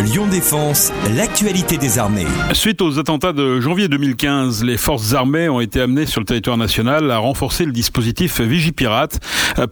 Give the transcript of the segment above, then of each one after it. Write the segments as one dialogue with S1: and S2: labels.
S1: Lyon Défense, l'actualité des armées.
S2: Suite aux attentats de janvier 2015, les forces armées ont été amenées sur le territoire national à renforcer le dispositif Vigipirate,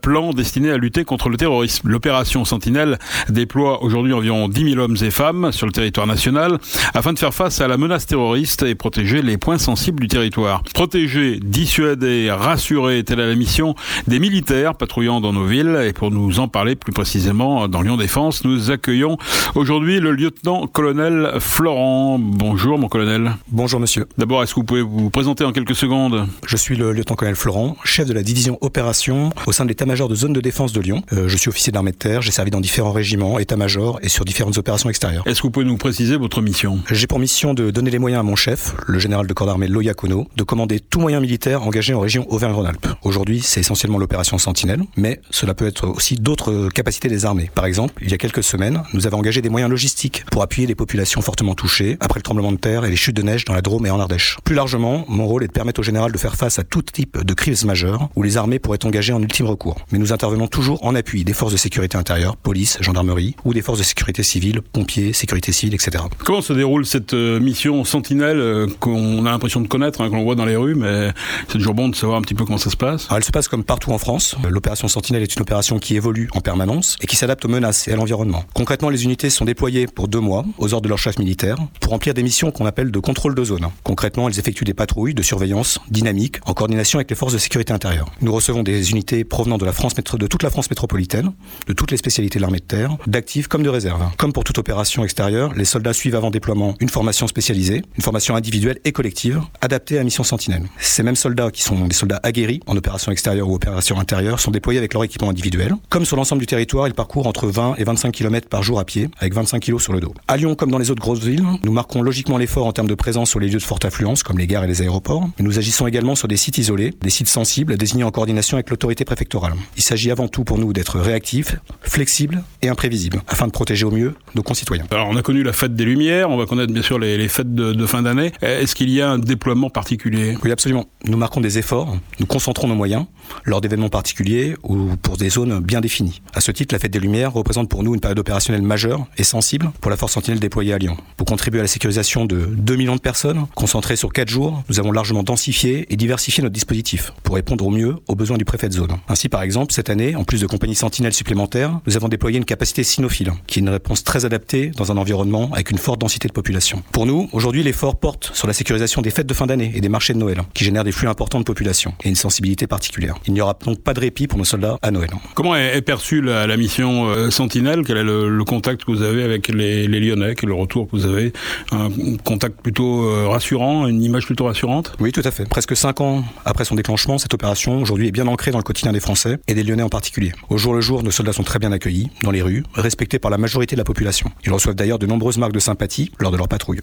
S2: plan destiné à lutter contre le terrorisme. L'opération Sentinelle déploie aujourd'hui environ 10 000 hommes et femmes sur le territoire national afin de faire face à la menace terroriste et protéger les points sensibles du territoire. Protéger, dissuader, rassurer, telle est la mission des militaires patrouillant dans nos villes. Et pour nous en parler plus précisément dans Lyon Défense, nous accueillons aujourd'hui le lieutenant-colonel Florent. Bonjour mon colonel.
S3: Bonjour monsieur.
S2: D'abord, est-ce que vous pouvez vous présenter en quelques secondes?
S3: Je suis le lieutenant-colonel Florent, chef de la division opération au sein de l'état-major de zone de défense de Lyon. Euh, je suis officier d'armée de terre, j'ai servi dans différents régiments, état-major et sur différentes opérations extérieures.
S2: Est-ce que vous pouvez nous préciser votre mission?
S3: J'ai pour mission de donner les moyens à mon chef, le général de corps d'armée Loya Kono, de commander tout moyen militaire engagé en région Auvergne-Rhône-Alpes. Aujourd'hui, c'est essentiellement l'opération Sentinelle, mais cela peut être aussi d'autres capacités des armées. Par exemple, il y a quelques semaines, nous avons engagé des moyens logistiques pour appuyer les populations fortement touchées après le tremblement de terre et les chutes de neige dans la Drôme et en Ardèche. Plus largement, mon rôle est de permettre au général de faire face à tout type de crise majeure où les armées pourraient être engagées en ultime recours. Mais nous intervenons toujours en appui des forces de sécurité intérieure, police, gendarmerie, ou des forces de sécurité civile, pompiers, sécurité civile, etc.
S2: Comment se déroule cette euh, mission Sentinelle euh, qu'on a l'impression de connaître, hein, qu'on voit dans les rues, mais c'est toujours bon de savoir un petit peu comment ça se passe?
S3: Alors, Elle se passe comme partout en France. L'opération Sentinelle est une opération qui évolue en permanence et qui s'adapte aux menaces et à l'environnement. Concrètement, les unités sont déployées pour deux mois aux ordres de leur chef militaire pour remplir des missions qu'on appelle de contrôle de zone. Concrètement, elles effectuent des patrouilles de surveillance dynamiques en coordination avec les forces de sécurité intérieure. Nous recevons des unités provenant de la France de toute la France métropolitaine, de toutes les spécialités de l'armée de terre, d'actifs comme de réserve. Comme pour toute opération extérieure, les soldats suivent avant déploiement une formation spécialisée, une formation individuelle et collective, adaptée à mission Sentinelle. Ces mêmes soldats qui sont des soldats aguerris en opération extérieure ou opération intérieure sont déployés avec leur équipement individuel. Comme sur l'ensemble du territoire, ils parcourent entre 20 et 25 km par jour à pied, avec 25 kg sur le dos. À Lyon, comme dans les autres grosses villes, nous marquons logiquement l'effort en termes de présence sur les lieux de forte affluence, comme les gares et les aéroports. Mais nous agissons également sur des sites isolés, des sites sensibles, désignés en coordination avec l'autorité préfectorale. Il s'agit avant tout pour nous d'être réactifs, flexibles et imprévisibles, afin de protéger au mieux nos concitoyens.
S2: Alors, on a connu la fête des Lumières, on va connaître bien sûr les, les fêtes de, de fin d'année. Est-ce qu'il y a un déploiement particulier?
S3: Oui, absolument. Nous marquons des efforts, nous concentrons nos moyens lors d'événements particuliers ou pour des zones bien définies. À ce titre, la fête des Lumières représente pour nous une période opérationnelle majeure et sensible pour la force sentinelle déployée à Lyon. Pour contribuer à la sécurisation de 2 millions de personnes, concentrées sur 4 jours, nous avons largement densifié et diversifié notre dispositif pour répondre au mieux aux besoins du préfet de zone. Ainsi, par exemple, cette année, en plus de compagnies sentinelles supplémentaires, nous avons déployé une capacité cynophile, qui est une réponse très adaptée dans un environnement avec une forte densité de population. Pour nous, aujourd'hui, l'effort porte sur la sécurisation des fêtes de fin d'année et des marchés de Noël, qui génèrent des flux importants de population et une sensibilité particulière. Il n'y aura donc pas de répit pour nos soldats à Noël.
S2: Comment est, perçue la, la mission euh, Sentinelle? Quel est le, le, contact que vous avez avec les, les Lyonnais Quel est le retour que vous avez Un contact plutôt euh, rassurant, une image plutôt rassurante?
S3: Oui, tout à fait. Presque cinq ans après son déclenchement, cette opération aujourd'hui est bien ancrée dans le quotidien des Français et des Lyonnais en particulier. Au jour le jour, nos soldats sont très bien accueillis dans les rues, respectés par la majorité de la population. Ils reçoivent d'ailleurs de nombreuses marques de sympathie lors de leur patrouille.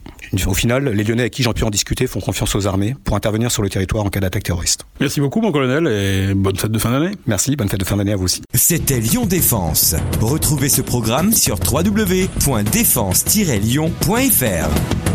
S3: Au final, les Lyonnais avec qui j'en pu en discuter font confiance aux armées pour intervenir sur le territoire en cas d'attaque terroriste.
S2: Merci beaucoup, mon colonel, et bonne fête de fin d'année.
S3: Merci, bonne fête de fin d'année à vous aussi.
S1: C'était Lyon Défense. Retrouvez ce programme sur www.défense-lyon.fr.